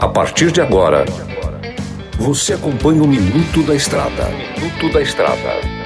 A partir de agora, você acompanha o Minuto da Estrada. Minuto da Estrada.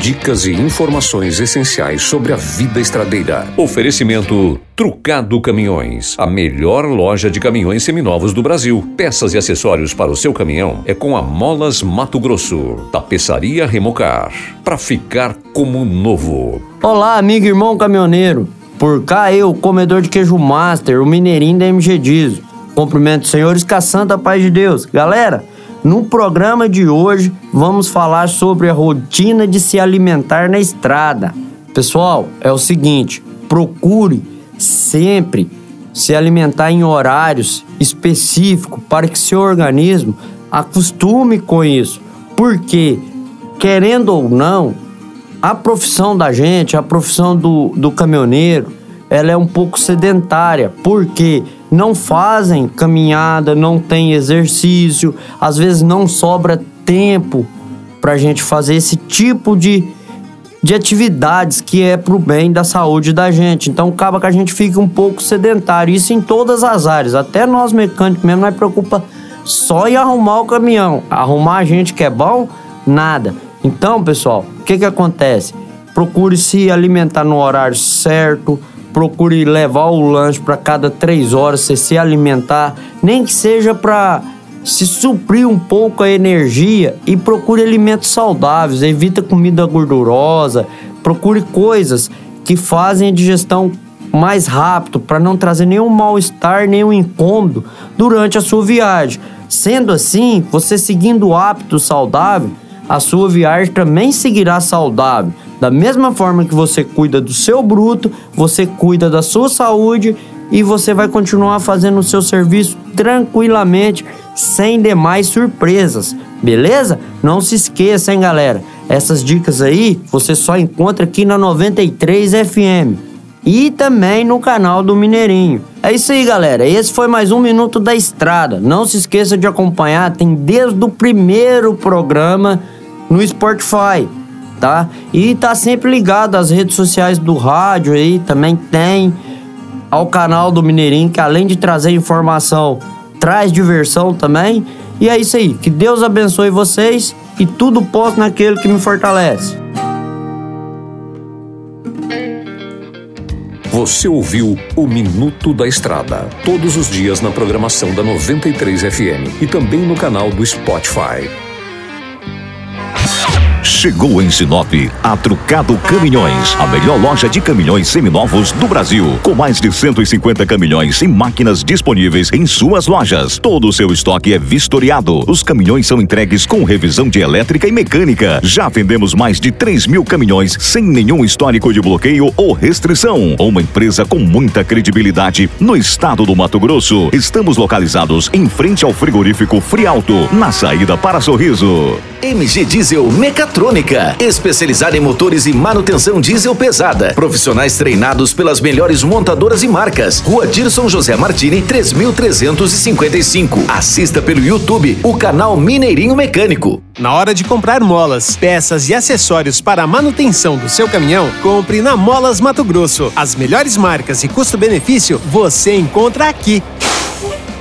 Dicas e informações essenciais sobre a vida estradeira. Oferecimento Trucado Caminhões, a melhor loja de caminhões seminovos do Brasil. Peças e acessórios para o seu caminhão é com a Molas Mato Grosso. Tapeçaria Remocar, para ficar como novo. Olá, amigo irmão caminhoneiro. Por cá eu, comedor de queijo master, o mineirinho da MG Diesel. Cumprimento senhores com a santa paz de Deus. Galera, no programa de hoje vamos falar sobre a rotina de se alimentar na estrada. Pessoal, é o seguinte, procure sempre se alimentar em horários específicos para que seu organismo acostume com isso. Porque, querendo ou não, a profissão da gente, a profissão do, do caminhoneiro, ela é um pouco sedentária. Porque não fazem caminhada, não tem exercício, às vezes não sobra tempo para a gente fazer esse tipo de, de atividades que é pro bem da saúde da gente. Então acaba que a gente fica um pouco sedentário, isso em todas as áreas, até nós mecânicos mesmo, nós preocupa só em arrumar o caminhão. Arrumar a gente que é bom, nada. Então, pessoal, o que que acontece? Procure se alimentar no horário certo, procure levar o lanche para cada três horas, você se alimentar, nem que seja para se suprir um pouco a energia e procure alimentos saudáveis, evita comida gordurosa, procure coisas que fazem a digestão mais rápido para não trazer nenhum mal-estar, nenhum incômodo durante a sua viagem. Sendo assim, você seguindo o hábito saudável, a sua viagem também seguirá saudável. Da mesma forma que você cuida do seu bruto, você cuida da sua saúde e você vai continuar fazendo o seu serviço tranquilamente, sem demais surpresas, beleza? Não se esqueça, hein, galera? Essas dicas aí você só encontra aqui na 93 FM e também no canal do Mineirinho. É isso aí, galera. Esse foi mais um Minuto da Estrada. Não se esqueça de acompanhar, tem desde o primeiro programa no Spotify tá? E tá sempre ligado às redes sociais do rádio aí, também tem ao canal do Mineirinho, que além de trazer informação, traz diversão também. E é isso aí, que Deus abençoe vocês e tudo posso naquele que me fortalece. Você ouviu o Minuto da Estrada, todos os dias na programação da 93 FM e também no canal do Spotify. Chegou em Sinop a Trucado Caminhões, a melhor loja de caminhões seminovos do Brasil, com mais de 150 caminhões e máquinas disponíveis em suas lojas. Todo o seu estoque é vistoriado. Os caminhões são entregues com revisão de elétrica e mecânica. Já vendemos mais de 3 mil caminhões sem nenhum histórico de bloqueio ou restrição. Uma empresa com muita credibilidade no estado do Mato Grosso. Estamos localizados em frente ao frigorífico Frialto, na saída para Sorriso. MG Diesel Mecatrônica, especializada em motores e manutenção diesel pesada. Profissionais treinados pelas melhores montadoras e marcas. Rua Dirson José Martini, 3355. Assista pelo YouTube o canal Mineirinho Mecânico. Na hora de comprar molas, peças e acessórios para a manutenção do seu caminhão, compre na Molas Mato Grosso. As melhores marcas e custo-benefício você encontra aqui.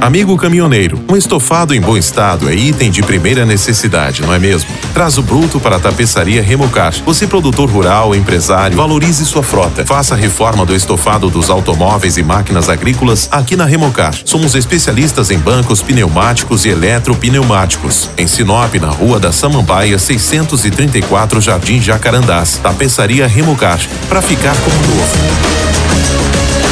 Amigo caminhoneiro, um estofado em bom estado é item de primeira necessidade, não é mesmo? Traz o bruto para a tapeçaria Remocar. Você, produtor rural, empresário, valorize sua frota. Faça a reforma do estofado dos automóveis e máquinas agrícolas aqui na Remocar. Somos especialistas em bancos pneumáticos e eletropneumáticos. Em Sinop, na Rua da Samambaia, 634 Jardim Jacarandás. Tapeçaria Remocar. Para ficar como novo.